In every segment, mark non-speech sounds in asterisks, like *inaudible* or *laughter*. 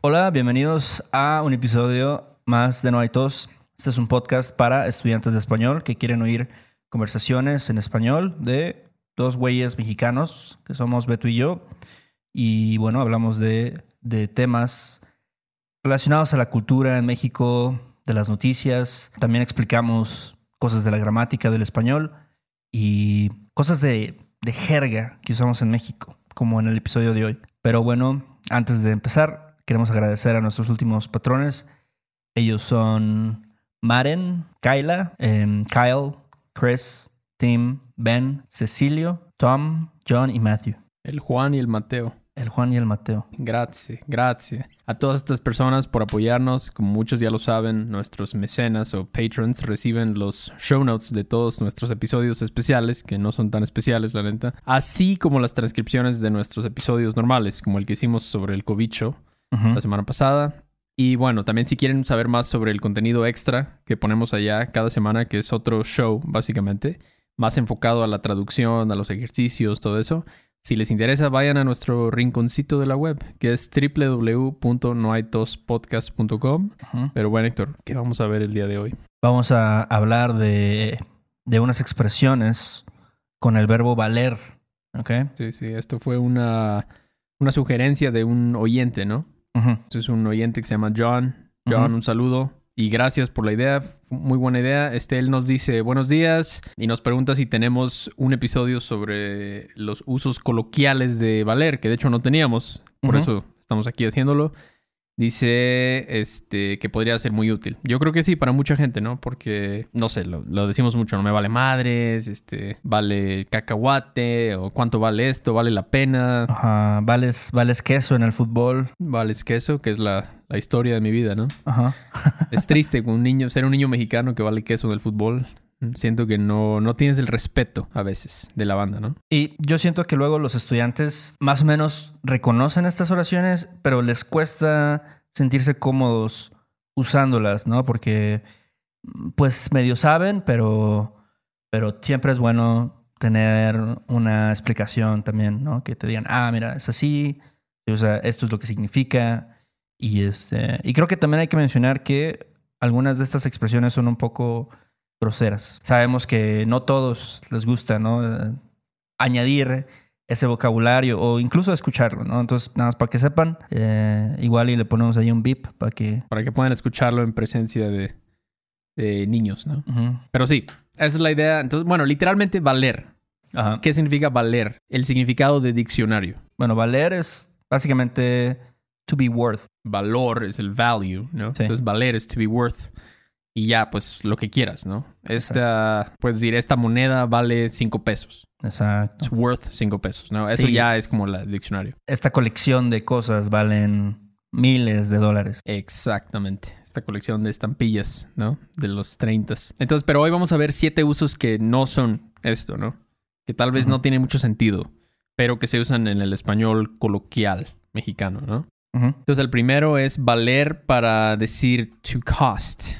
Hola, bienvenidos a un episodio más de No hay tos. Este es un podcast para estudiantes de español que quieren oír conversaciones en español de dos güeyes mexicanos, que somos Beto y yo. Y bueno, hablamos de, de temas relacionados a la cultura en México, de las noticias. También explicamos cosas de la gramática del español y cosas de, de jerga que usamos en México, como en el episodio de hoy. Pero bueno, antes de empezar, queremos agradecer a nuestros últimos patrones. Ellos son Maren, Kyla, em, Kyle, Chris, Tim, Ben, Cecilio, Tom, John y Matthew. El Juan y el Mateo. El Juan y el Mateo. Gracias, gracias. A todas estas personas por apoyarnos. Como muchos ya lo saben, nuestros mecenas o patrons reciben los show notes de todos nuestros episodios especiales, que no son tan especiales, la neta. Así como las transcripciones de nuestros episodios normales, como el que hicimos sobre el cobicho La semana pasada. Y bueno, también si quieren saber más sobre el contenido extra que ponemos allá cada semana, que es otro show, básicamente, más enfocado a la traducción, a los ejercicios, todo eso. Si les interesa, vayan a nuestro rinconcito de la web, que es www.noaitospodcast.com. Pero bueno, Héctor, ¿qué vamos a ver el día de hoy? Vamos a hablar de, de unas expresiones con el verbo valer. ¿Ok? Sí, sí, esto fue una, una sugerencia de un oyente, ¿no? Es un oyente que se llama John. John, un saludo. Y gracias por la idea. Muy buena idea. Este, él nos dice buenos días y nos pregunta si tenemos un episodio sobre los usos coloquiales de valer, que de hecho no teníamos. Por eso estamos aquí haciéndolo. Dice este, que podría ser muy útil. Yo creo que sí, para mucha gente, ¿no? Porque, no sé, lo, lo decimos mucho, no me vale madres, este, vale cacahuate, o cuánto vale esto, vale la pena, Ajá. Vales, vales queso en el fútbol. vale queso, que es la, la historia de mi vida, ¿no? Ajá. Es triste con un niño, ser un niño mexicano que vale queso en el fútbol. Siento que no, no tienes el respeto a veces de la banda, ¿no? Y yo siento que luego los estudiantes más o menos reconocen estas oraciones, pero les cuesta sentirse cómodos usándolas, ¿no? Porque pues medio saben, pero, pero siempre es bueno tener una explicación también, ¿no? Que te digan, ah, mira, es así, o sea, esto es lo que significa. Y, este, y creo que también hay que mencionar que algunas de estas expresiones son un poco groseras. Sabemos que no todos les gusta, ¿no? Eh, añadir ese vocabulario o incluso escucharlo, ¿no? Entonces, nada más para que sepan, eh, igual y le ponemos ahí un beep para que... Para que puedan escucharlo en presencia de, de niños, ¿no? Ujú. Pero sí, esa es la idea. Entonces, bueno, literalmente valer. Ajá. ¿Qué significa valer? El significado de diccionario. Bueno, valer es básicamente to be worth. Valor es el value, ¿no? Sí. Entonces, valer es to be worth. Y ya, pues, lo que quieras, ¿no? Esta, puedes decir, esta moneda vale cinco pesos. Exacto. It's worth cinco pesos, ¿no? Eso Sí. ya es como el diccionario. Esta colección de cosas valen miles de dólares. Exactamente. Esta colección de estampillas, ¿no? De los 30. Entonces, pero hoy vamos a ver siete usos que no son esto, ¿no? Que tal vez no tienen mucho sentido, pero que se usan en el español coloquial mexicano, ¿no? Entonces, el primero es valer para decir to cost,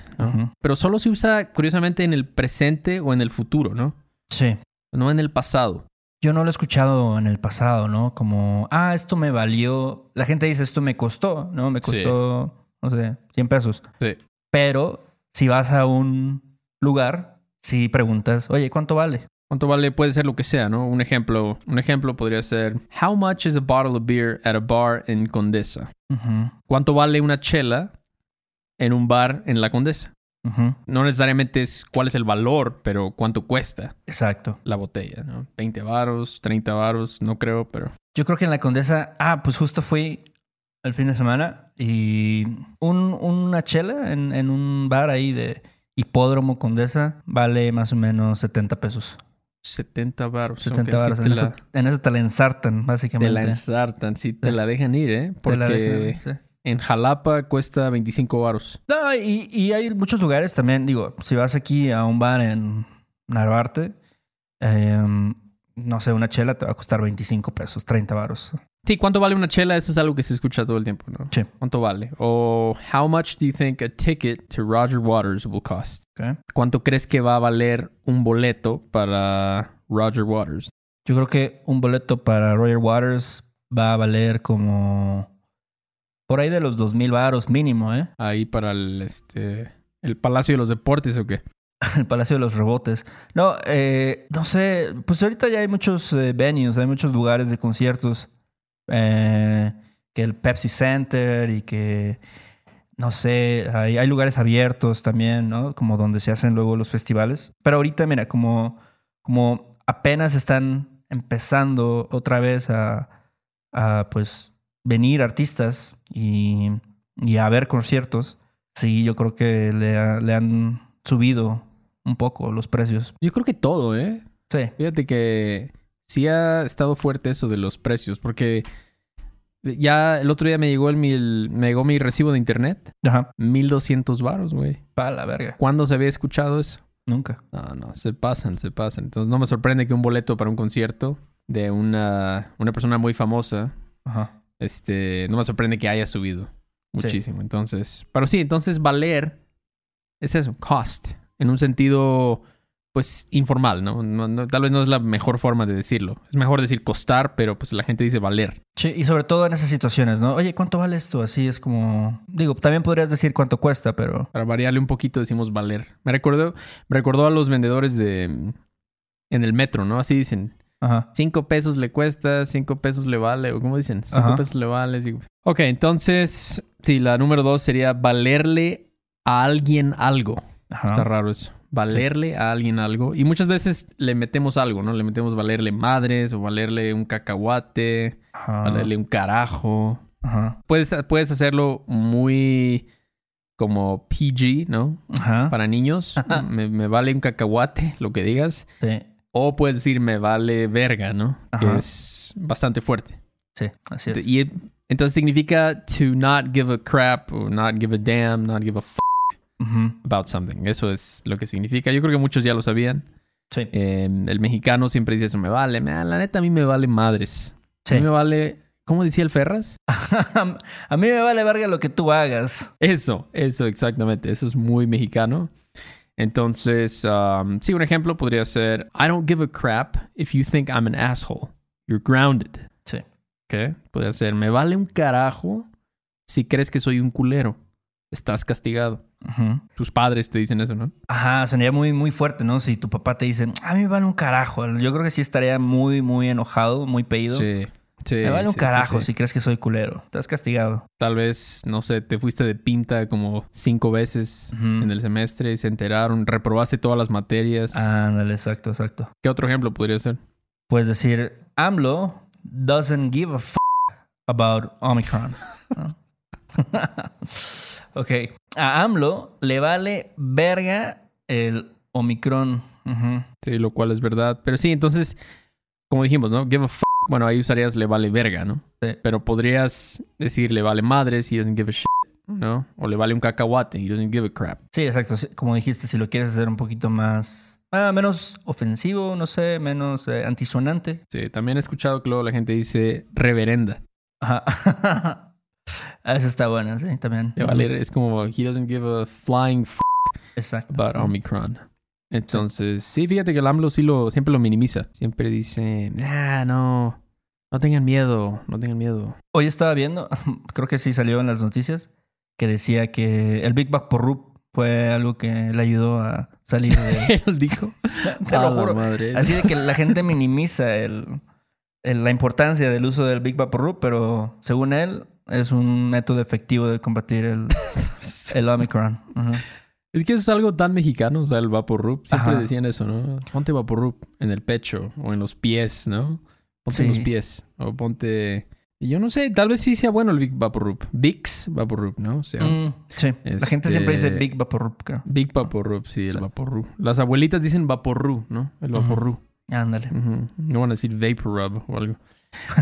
Pero solo se usa, curiosamente, en el presente o en el futuro, ¿no? Sí. No en el pasado. Yo no lo he escuchado en el pasado, ¿no? Como, ah, esto me valió. La gente dice, esto me costó, ¿no? Me Sí. costó, no sé, 100 pesos. Sí. Pero si vas a un lugar, si preguntas, oye, ¿cuánto vale? ¿Cuánto vale? Puede ser lo que sea, ¿no? Un ejemplo, un ejemplo podría ser How much is a bottle of beer at a bar in Condesa? ¿Cuánto vale una chela en un bar en la Condesa? No necesariamente es cuál es el valor, pero cuánto cuesta Exacto. la botella, ¿no? 20 varos, 30 varos, no creo, pero Yo creo que en la Condesa, ah, pues justo fui el fin de semana y un- una chela en, en un bar ahí de hipódromo Condesa vale más o menos 70 pesos. 70 varos. 70 ok, sí baros. te, en, la, eso, en eso te la ensartan, te básicamente. la ensartan, sí, te Te- la dejan ir, ¿eh? Te Porque la dejan, sí. En Jalapa cuesta 25 varos. No, y, y hay muchos lugares también, digo, si vas aquí a un bar en Narvarte, em, no sé, una chela te va a costar 25 pesos, 30 varos. Sí, ¿cuánto vale una chela? Eso es algo que se escucha todo el tiempo, ¿no? Sí. ¿Cuánto vale? O how much do you think a ticket to Roger Waters will cost? ¿Cuánto crees que va a valer un boleto para Roger Waters? Yo creo que un boleto para Roger Waters va a valer como Por ahí de los 2000 varos mínimo, ¿eh? *laughs* Ahí para el, este, el Palacio de los Deportes o qué. El Palacio de los Rebotes. No, eh, no sé. Pues ahorita ya hay muchos eh, venues, hay muchos lugares de conciertos. Eh, que el Pepsi Center y que, no sé, hay, hay lugares abiertos también, ¿no? Como donde se hacen luego los festivales. Pero ahorita, mira, como, como apenas están empezando otra vez a, a pues, venir artistas y, y a ver conciertos, sí, yo creo que le, le han subido un poco los precios. Yo creo que todo, ¿eh? Sí. Fíjate que sí ha estado fuerte eso de los precios, porque ya el otro día me llegó el, mil- me llegó mi recibo de internet, Ajá. 1200 varos, güey. Pa' la verga. ¿Cuándo se había escuchado eso? Nunca. No, no, se pasan, se pasan. Entonces no me sorprende que un boleto para un concierto de una, una persona muy famosa, Ajá. Este, no me sorprende que haya subido muchísimo. Entonces, pero sí, entonces valer es eso, cost, en un sentido, pues, informal, ¿no? No- no- Tal vez no es la mejor forma de decirlo. Es mejor decir costar, pero pues la gente dice valer. Sí, y sobre todo en esas situaciones, ¿no? Oye, ¿cuánto vale esto? Así es como... Digo, también podrías decir cuánto cuesta, pero... Para variarle un poquito decimos valer. Me recordó, me recordó a los vendedores de en el metro, ¿no? Así dicen. Ajá. Cinco pesos le cuesta, cinco pesos le vale, o cómo dicen, cinco Ajá. pesos le vale. cinco- Ok, entonces, sí, la número dos sería valerle a alguien algo. Ajá. Está raro eso. Valerle a alguien algo. Y muchas veces le metemos algo, ¿no? Le metemos valerle madres o valerle un cacahuate, Ajá. valerle un carajo. Ajá. Puedes, puedes hacerlo muy como PG, ¿no? Ajá. Para niños. me, me vale un cacahuate, lo que digas. Sí. O puedes decir me vale verga, ¿no? Que es bastante fuerte. Sí, así es. Y entonces significa to not give a crap not give a damn, not give a f about something. Eso es lo que significa. Yo creo que muchos ya lo sabían. Sí. Eh, el mexicano siempre dice eso, me vale. Me- la neta a mí me vale madres. A Sí. mí me vale... ¿Cómo decía el Ferras? *laughs* A mí me vale verga lo que tú hagas. Eso, eso exactamente. Eso es muy mexicano. Entonces, um, sí, un ejemplo podría ser, I don't give a crap if you think I'm an asshole. You're grounded. Sí. ¿Qué? Podría ser, me vale un carajo si crees que soy un culero. Estás castigado. Tus padres te dicen eso, ¿no? Ajá, sonaría muy, muy fuerte, ¿no? Si tu papá te dice, a mí me vale un carajo. Yo creo que sí estaría muy, muy enojado, muy pedido. Sí. Sí me vale un sí, carajo sí. si crees que soy culero. Estás castigado. Tal vez, no sé, te fuiste de pinta como cinco veces en el semestre y se enteraron, reprobaste todas las materias. Ándale, exacto, exacto. ¿Qué otro ejemplo podría ser? Puedes decir, AMLO doesn't give a f about Omicron. ¿no? *laughs* ok. A AMLO le vale verga el Omicron. Sí, lo cual es verdad. Pero sí, entonces, como dijimos, ¿no? Give a f Bueno, ahí usarías le vale verga, ¿no? Sí. Pero podrías decir le vale madres, he doesn't give a shit, ¿no? O le vale un cacahuate, he doesn't give a crap. Sí, exacto. Como dijiste, si lo quieres hacer un poquito más... ah, menos ofensivo, no sé, menos eh, antisonante. Sí, también he escuchado que luego la gente dice reverenda. Ajá. *laughs* Ah, Esa está buena, sí, también. Le vale, es como he doesn't give a flying f Exacto. about Omicron. Entonces, sí, fíjate que el AMLO sí lo, siempre lo minimiza. Siempre dice, ah, no, no tengan miedo, no tengan miedo. Hoy estaba viendo, *laughs* creo que sí salió en las noticias, que decía que el Big Bang por Rup fue algo que le ayudó a salir de... *laughs* Él dijo. *laughs* Te "A lo juro. madre". Así de que la gente minimiza el, el- la importancia del uso del Big Vaporub, pero según él es un método efectivo de combatir el, el Omicron. Es que eso es algo tan mexicano, o sea, el Vaporub. Siempre Ajá. decían eso, ¿no? Ponte Vaporub en el pecho o en los pies, ¿no? Ponte Sí. los pies. O ponte... y Yo no sé, tal vez sí sea bueno el Big Vaporub. Vicks Vaporub, ¿no? O sea, Mm, sí, la gente siempre dice Este- Big Vaporub, creo. Big Vaporub, sí, el Sí. Vaporub. Las abuelitas dicen Vaporru, ¿no? El. Vaporru. Ándale. No van a decir Vaporub o algo.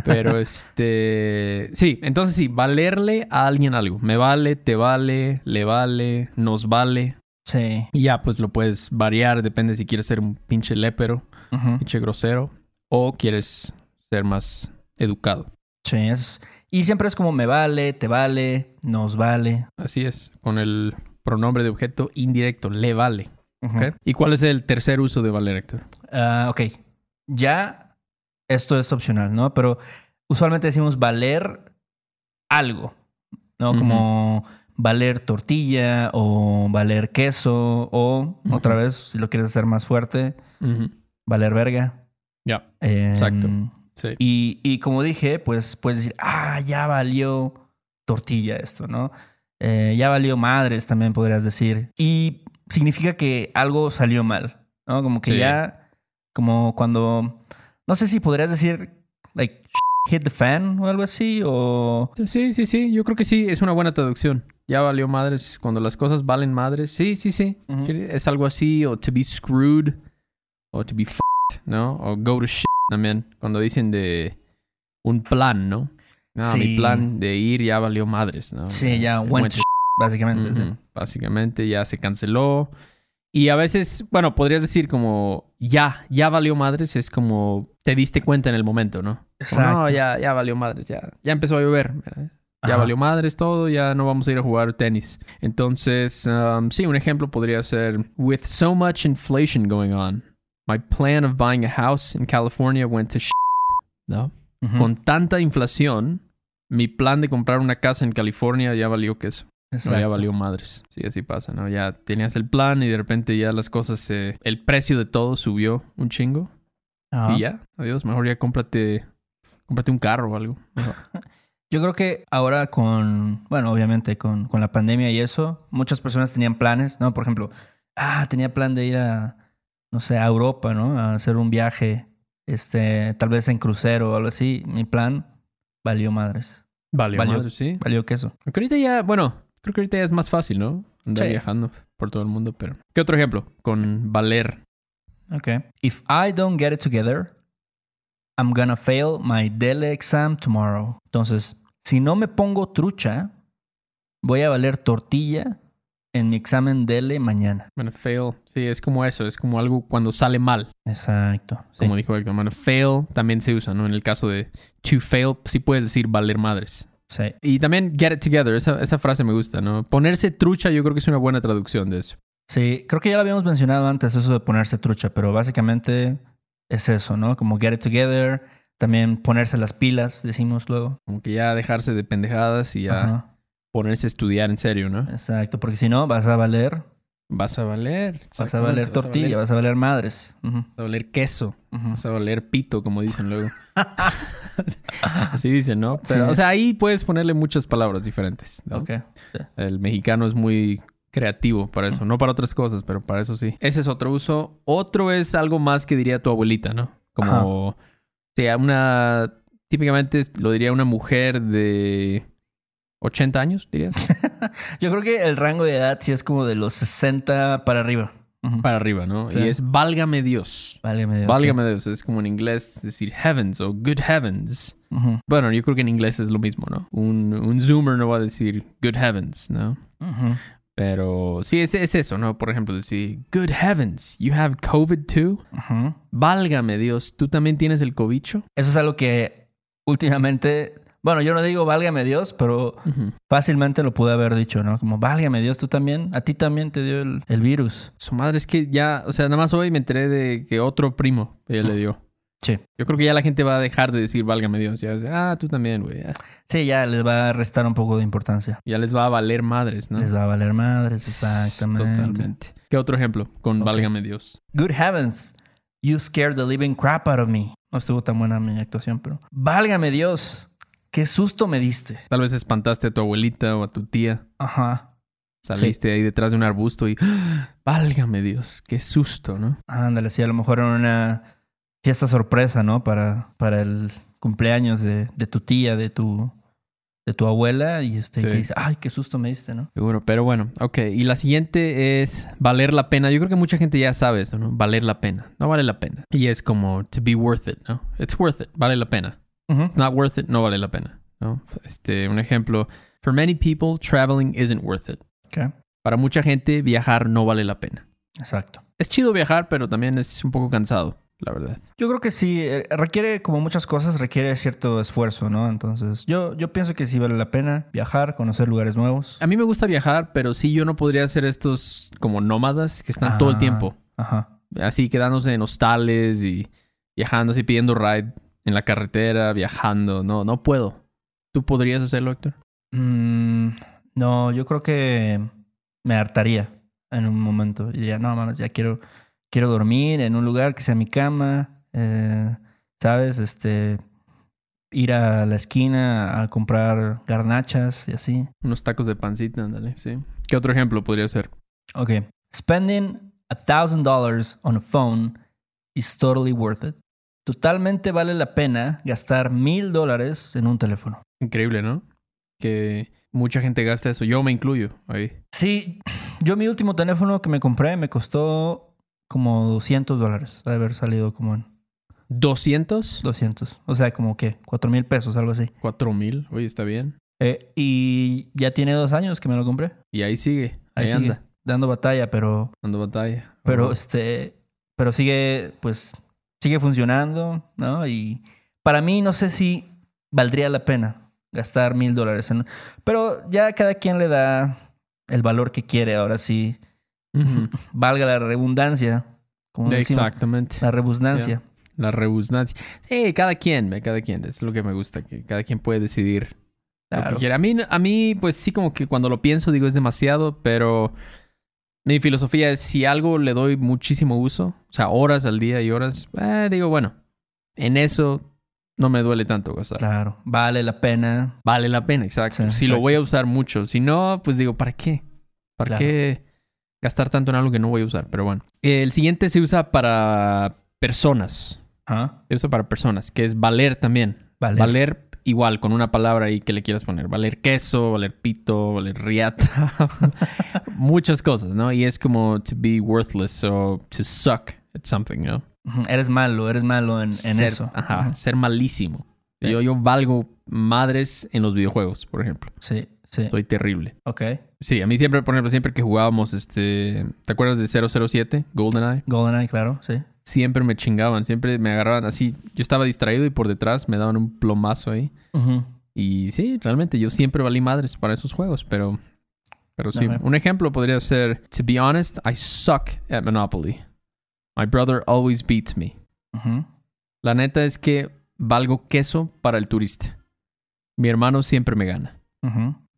Pero *laughs* este... Sí, entonces sí, valerle a alguien algo. Me vale, te vale, le vale, nos vale. Sí. Y ya, pues lo puedes variar, depende si quieres ser un pinche lépero, Ujú. pinche grosero, o quieres ser más educado. Sí, es... Y siempre es como me vale, te vale, nos vale. Así es, con el pronombre de objeto indirecto, le vale. ¿ok? ¿Y cuál es el tercer uso de valer, Héctor? Ah, ok. Ya esto es opcional, ¿no? Pero usualmente decimos valer algo. ¿no? Como valer tortilla o valer queso o, otra vez, si lo quieres hacer más fuerte, valer verga. Ya, Em, Exacto. Sí. Y, y como dije, pues puedes decir, ah, ya valió tortilla esto, ¿no? Eh, ya valió madres, también podrías decir. Y significa que algo salió mal, ¿no? Como que Sí. ya, como cuando, no sé si podrías decir, like, hit the fan o algo así, o... Sí, sí, sí. Yo creo que sí, es una buena traducción. Ya valió madres. Cuando las cosas valen madres. Sí, sí, sí. Es algo así. O to be screwed. O to be f***ed, ¿no? O go to shit también. Cuando dicen de un plan, ¿no? No, Sí. mi plan de ir ya valió madres, ¿no? Sí, ya It went to básicamente. sí. Básicamente ya se canceló. Y a veces, bueno, podrías decir como ya, ya valió madres, es como te diste cuenta en el momento, ¿no? Como, Exacto. no, ya, ya valió madres, ya, ya empezó a llover. ¿verdad? Ya Ajá. valió madres todo, ya no vamos a ir a jugar tenis. Entonces, um, sí, un ejemplo podría ser, with so much inflation going on, my plan of buying a house in California went to shit, ¿no? Con tanta inflación, mi plan de comprar una casa en California ya valió queso. No, ya valió madres. Sí, así pasa, ¿no? Ya tenías el plan y de repente ya las cosas se... El precio de todo subió un chingo. Y ya, adiós. Mejor ya cómprate... Cómprate un carro o algo. *laughs* Yo creo que ahora con, bueno, obviamente con, con la pandemia y eso, muchas personas tenían planes, ¿no? Por ejemplo, ah, tenía plan de ir a, no sé, a Europa, ¿no? A hacer un viaje, este, tal vez en crucero o algo así. Mi plan valió madres. Valió, Valió. madres, sí. Valió queso. Aunque ahorita ya... Bueno, creo que ahorita ya es más fácil, ¿no? Andar Sí. viajando por todo el mundo, pero... ¿Qué otro ejemplo? Con valer. Ok. If I don't get it together, I'm gonna fail my DELE exam tomorrow. Entonces, si no me pongo trucha, voy a valer tortilla en mi examen DELE mañana. Bueno, fail. Sí, es como eso. Es como algo cuando sale mal. Exacto. sí. Como dijo Héctor. Bueno, fail también se usa, ¿no? En el caso de to fail, sí puedes decir valer madres. Sí. Y también get it together, esa, esa frase me gusta, ¿no? Ponerse trucha yo creo que es una buena traducción de eso. Sí, creo que ya lo habíamos mencionado antes, eso de ponerse trucha, pero básicamente es eso, ¿no? Como get it together, también ponerse las pilas, decimos luego. Como que ya dejarse de pendejadas y ya Ajá, ponerse a estudiar en serio, ¿no? Exacto, porque si no, vas a valer, Vas a valer. vas a valer tortilla, Vas vas a valer madres. Ujú, a valer, queso. Vas a valer pito, como dicen luego. *laughs* Así dicen, ¿no? Sí. Pero, o sea, ahí puedes ponerle muchas palabras diferentes. ¿no? Ok. sí. El mexicano es muy creativo para eso. No para otras cosas, pero para eso sí. Ese es otro uso. Otro es algo más que diría tu abuelita, ¿no? Como, o sea, una... Típicamente lo diría una mujer de 80 años, dirías. *laughs* Yo creo que el rango de edad sí es como de los 60 para arriba. Para arriba, ¿no? Sí. Y es válgame Dios. Válgame Dios. Válgame Dios. Es como en inglés decir heavens o good heavens. Bueno, yo creo que en inglés es lo mismo, ¿no? Un, un zoomer no va a decir good heavens, ¿no? Pero sí, es, es eso, ¿no? Por ejemplo, decir, good heavens, you have COVID too. Válgame Dios, ¿tú también tienes el cobicho? Eso es algo que últimamente, bueno, yo no digo válgame Dios, pero fácilmente lo pude haber dicho, ¿no? Como, válgame Dios, tú también, a ti también te dio el, el virus. Su madre es que ya, o sea, nada más hoy me enteré de que otro primo ella le dio. Sí. Yo creo que ya la gente va a dejar de decir válgame Dios. Ya, dice, ah, tú también, güey. Sí, ya les va a restar un poco de importancia. Ya les va a valer madres, ¿no? Les va a valer madres, exactamente. Totalmente. ¿Qué otro ejemplo? Con Ok. válgame Dios. Good heavens, you scared the living crap out of me. No estuvo tan buena mi actuación, pero... Válgame Dios, qué susto me diste. Tal vez espantaste a tu abuelita o a tu tía. Ajá. Saliste ahí detrás de un arbusto y ¡ah! válgame Dios, qué susto, ¿no? Ándale, sí, a lo mejor en una fiesta sorpresa, ¿no? Para, para el cumpleaños de, de tu tía, de tu, de tu abuela, y este, Sí. que dice, ay, qué susto me diste, ¿no? Seguro, pero bueno, ok. Y la siguiente es valer la pena. Yo creo que mucha gente ya sabe esto, ¿no? Valer la pena. No vale la pena. Y es como to be worth it, ¿no? It's worth it. Vale la pena. Ujú. It's not worth it. No vale la pena, ¿no? Este, un ejemplo. For many people, traveling isn't worth it. Ok, Para mucha gente, viajar no vale la pena. Exacto. Es chido viajar, pero también es un poco cansado, la verdad. Yo creo que sí, eh, requiere, como muchas cosas, requiere cierto esfuerzo, ¿no? Entonces, yo, yo pienso que sí vale la pena viajar, conocer lugares nuevos. A mí me gusta viajar, pero sí yo no podría hacer estos como nómadas que están todo el Ah. tiempo. Ajá. Así quedándose en hostales y viajando así pidiendo ride en la carretera, viajando. No, no puedo. ¿Tú podrías hacerlo, Héctor? Mm, no, yo creo que me hartaría en un momento. Y diría, no, mames, ya quiero, quiero dormir en un lugar que sea mi cama. eh, ¿Sabes? Este. Ir a la esquina a comprar garnachas y así. Unos tacos de pancita, ándale, sí. ¿Qué otro ejemplo podría ser? Ok. Spending a thousand dollars on a phone is totally worth it. Totalmente vale la pena gastar mil dólares en un teléfono. Increíble, ¿no? Que mucha gente gasta eso. Yo me incluyo ahí. Sí, yo mi último teléfono que me compré me costó como 200 dólares. De haber salido como en ¿200? 200. O sea, como que 4 mil pesos, algo así. ¿4 mil? Oye, está bien. Eh, y ya tiene dos años que me lo compré. Y ahí sigue. Ahí, Ahí sigue, anda. dando batalla, pero, Dando batalla. pero Oh. este, pero sigue, pues, sigue funcionando, ¿no? Y para mí no sé si valdría la pena gastar mil dólares en, pero ya cada quien le da el valor que quiere. Ahora sí, *laughs* valga la redundancia, como decimos, Exactamente. la rebusnancia. La rebusnancia. Sí, cada quien, cada quien. Es lo que me gusta, que cada quien puede decidir lo que quiere. A mí, a mí, pues sí, como que cuando lo pienso digo es demasiado, pero mi filosofía es si algo le doy muchísimo uso, o sea, horas al día y horas, eh, digo, bueno, en eso no me duele tanto gastar. Claro, vale la pena. Vale la pena, exacto. Sí, si lo voy a usar mucho, si no, pues digo, ¿para qué? ¿Para Claro. qué gastar tanto en algo que no voy a usar? Pero bueno. El siguiente se usa para personas. Ajá. Se usa para personas, que es valer también. Valer. Valer igual, con una palabra ahí que le quieras poner. Valer queso, valer pito, valer riata. *laughs* Muchas cosas, ¿no? Y es como to be worthless o to suck at something, ¿no? Eres malo, eres malo en, en Ser- eso. Ajá, ser malísimo. Sí. Yo, yo valgo madres en los videojuegos, por ejemplo. Sí, sí. Soy terrible. Ok. Sí, a mí siempre, por ejemplo, siempre que jugábamos, este... ¿Te acuerdas de 007? GoldenEye. GoldenEye, claro, sí. Siempre me chingaban, siempre me agarraban así. Yo estaba distraído y por detrás me daban un plomazo ahí. Y sí, realmente yo siempre valí madres para esos juegos, pero... Pero sí, un ejemplo podría ser... To be honest, I suck at Monopoly. My brother always beats me. La neta es que valgo queso para el turista. Mi hermano siempre me gana.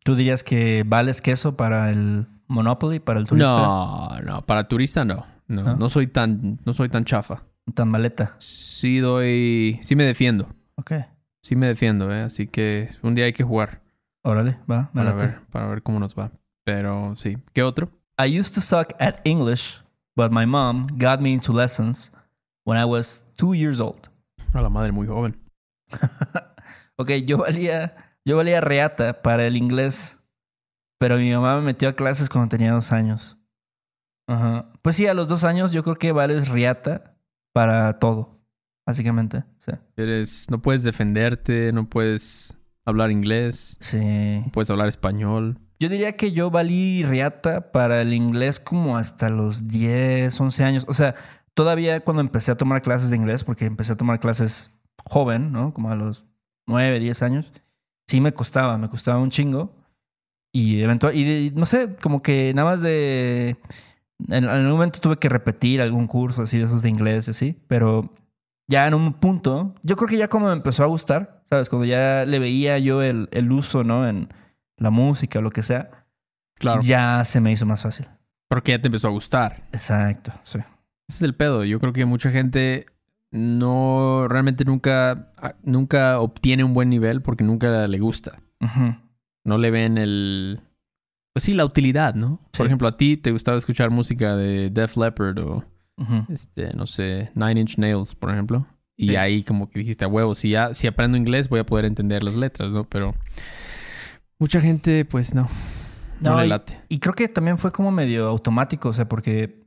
¿Tú dirías que vales queso para el Monopoly, para el turista? No, no, para turista no. No, ¿No? no soy tan, no soy tan chafa. Tan maleta. Sí doy, sí me defiendo. Ok. Sí me defiendo, ¿eh? Así que un día hay que jugar Órale, va, me para late. ver, para ver cómo nos va. Pero sí. ¿Qué otro? I used to suck at English, but my mom got me into lessons when I was two years old. A la madre muy joven. *laughs* Ok, yo valía, yo valía reata para el inglés, pero mi mamá me metió a clases cuando tenía dos años. Ajá. Pues sí, a los dos años yo creo que vales riata para todo, básicamente. Sí. Eres, no puedes defenderte, no puedes hablar inglés, Sí. no puedes hablar español. Yo diría que yo valí riata para el inglés como hasta los 10, 11 años. O sea, todavía cuando empecé a tomar clases de inglés, porque empecé a tomar clases joven, ¿no? Como a los 9, 10 años, sí me costaba, me costaba un chingo. Y eventual, y de- no sé, como que nada más de... En, en algún momento tuve que repetir algún curso así de esos de inglés, así, pero ya en un punto, yo creo que ya como me empezó a gustar, ¿sabes? Cuando ya le veía yo el, el uso, ¿no? En la música o lo que sea, Claro. ya se me hizo más fácil. Porque ya te empezó a gustar. Exacto, sí. Ese es el pedo. Yo creo que mucha gente no realmente nunca, ah, nunca obtiene un buen nivel porque nunca le gusta. No le ven el. Pues sí, la utilidad, ¿no? Sí. Por ejemplo, a ti te gustaba escuchar música de Def Leppard o este, no sé, Nine Inch Nails, por ejemplo. Y Sí. ahí como que dijiste a huevo, si ya, si aprendo inglés voy a poder entender las letras, ¿no? Pero mucha gente, pues no. No, No, le y- late. Y creo que también fue como medio automático, o sea, porque,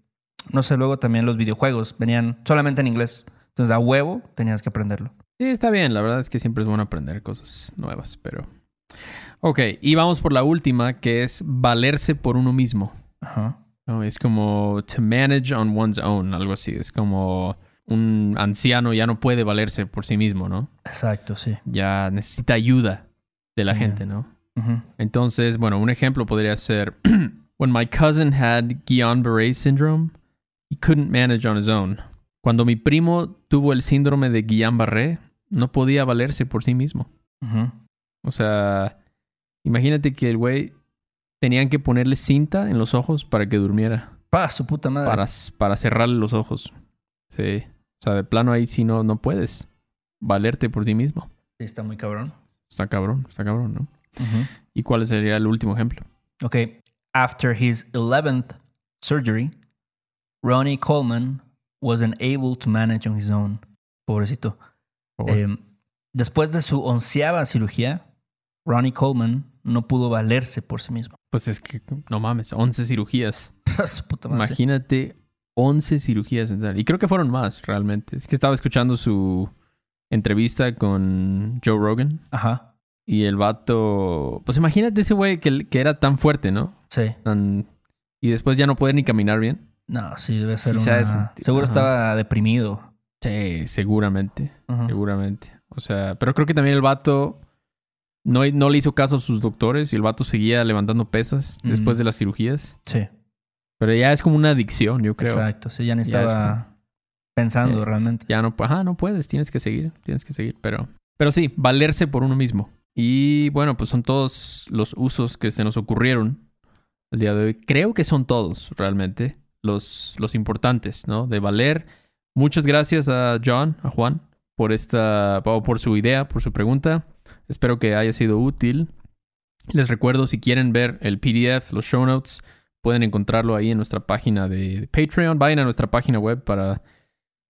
no sé, luego también los videojuegos venían solamente en inglés. Entonces, a huevo tenías que aprenderlo. Sí, está bien. La verdad es que siempre es bueno aprender cosas nuevas, pero... Ok, y vamos por la última, que es valerse por uno mismo. Ajá. ¿no? Es como to manage on one's own, algo así. Es como un anciano ya no puede valerse por sí mismo, ¿no? Exacto, sí. Ya necesita ayuda de la Ya. gente, ¿no? Ujú. Entonces, bueno, un ejemplo podría ser *clears throat* When my cousin had Guillain-Barré syndrome, he couldn't manage on his own. Cuando mi primo tuvo el síndrome de Guillain-Barré, no podía valerse por sí mismo. Ujú. O sea, Imagínate que el güey tenían que ponerle cinta en los ojos para que durmiera. Pa, su puta madre. Para, para cerrarle los ojos. Sí. O sea, de plano ahí sí no, no puedes valerte por ti mismo. Sí, está muy cabrón. Está cabrón, está cabrón, ¿no? ¿Y cuál sería el último ejemplo? Ok. After his 11th surgery, Ronnie Coleman wasn't able to manage on his own. Pobrecito. Eh, después de su onceava cirugía, Ronnie Coleman no pudo valerse por sí mismo. Pues es que, no mames, 11 cirugías. *laughs* Su puta madre. Imagínate 11 cirugías. Y creo que fueron más, realmente. Es que estaba escuchando su entrevista con Joe Rogan. Ajá. Y el vato... Pues imagínate ese güey que, que era tan fuerte, ¿no? Sí. Tan- Y después ya no poder ni caminar bien. No, sí, debe ser Sí, una... Seguro ajá. estaba deprimido. Sí, seguramente. Ajá. Seguramente. O sea, pero creo que también el vato no, no le hizo caso a sus doctores y el vato seguía levantando pesas después de las cirugías. Sí, Pero ya es como una adicción, yo creo. exacto. Sí, ya ni Ya es estaba pensando Eh, realmente. Ya no, ajá, no puedes, tienes que seguir, tienes que seguir, pero pero sí, valerse por uno mismo. Y bueno, pues son todos los usos que se nos ocurrieron el día de hoy. Creo que son todos realmente los los importantes, ¿no? De valer. Muchas gracias a John, a Juan por esta o por su idea, por su pregunta. Espero que haya sido útil. Les recuerdo si quieren ver el PDF, los show notes, pueden encontrarlo ahí en nuestra página de Patreon. Vayan a nuestra página web para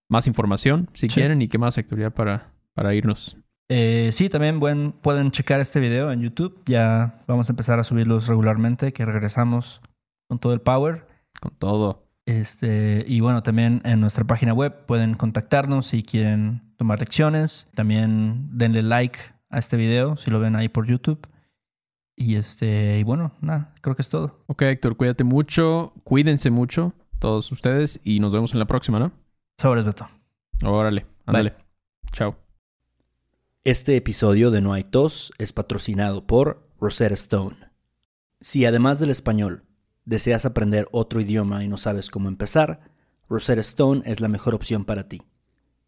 más información, si Sí. quieren, y qué más actividad para, para irnos. Eh, sí, también buen- pueden checar este video en YouTube. Ya vamos a empezar a subirlos regularmente, que regresamos con todo el power. Con todo. Este, y bueno, también en nuestra página web pueden contactarnos si quieren tomar lecciones. También denle like a este video si lo ven ahí por YouTube. Y este, y bueno, nada, creo que es todo. Ok, Héctor, cuídate mucho, cuídense mucho, todos ustedes, y nos vemos en la próxima, ¿no? Sobres, Beto. Órale, ándale. Chao. Este episodio de No hay tos es patrocinado por Rosetta Stone. Si además del español deseas aprender otro idioma y no sabes cómo empezar, Rosetta Stone es la mejor opción para ti.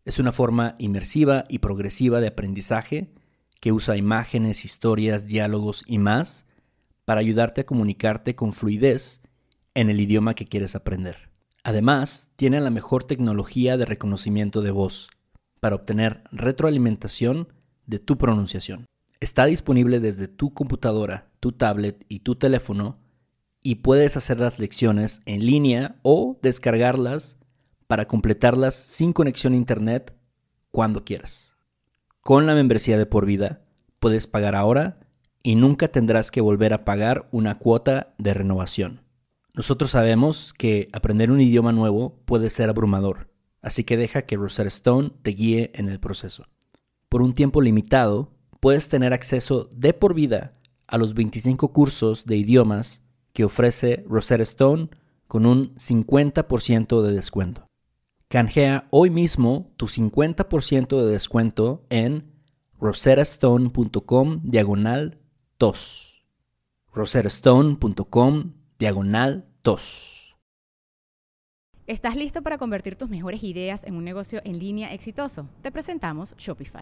Es una forma inmersiva y progresiva de aprendizaje que usa imágenes, historias, diálogos y más para ayudarte a comunicarte con fluidez en el idioma que quieres aprender. Además, tiene la mejor tecnología de reconocimiento de voz para obtener retroalimentación de tu pronunciación. Está disponible desde tu computadora, tu tablet y tu teléfono y puedes hacer las lecciones en línea o descargarlas para completarlas sin conexión a internet cuando quieras. Con la membresía de por vida puedes pagar ahora y nunca tendrás que volver a pagar una cuota de renovación. Nosotros sabemos que aprender un idioma nuevo puede ser abrumador, así que deja que Rosetta Stone te guíe en el proceso. Por un tiempo limitado, puedes tener acceso de por vida a los 25 cursos de idiomas que ofrece Rosetta Stone con un 50% de descuento. Canjea hoy mismo tu 50% de descuento en rosettastone.com diagonal tos. rosettastone.com diagonal tos. ¿Estás listo para convertir tus mejores ideas en un negocio en línea exitoso? Te presentamos Shopify.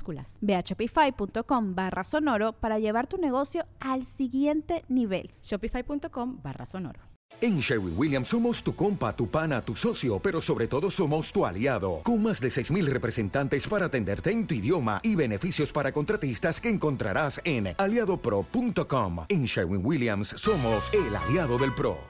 minúsculas. Ve a shopify.com barra sonoro para llevar tu negocio al siguiente nivel. Shopify.com barra sonoro. En Sherwin Williams somos tu compa, tu pana, tu socio, pero sobre todo somos tu aliado, con más de 6.000 representantes para atenderte en tu idioma y beneficios para contratistas que encontrarás en aliadopro.com. En Sherwin Williams somos el aliado del PRO.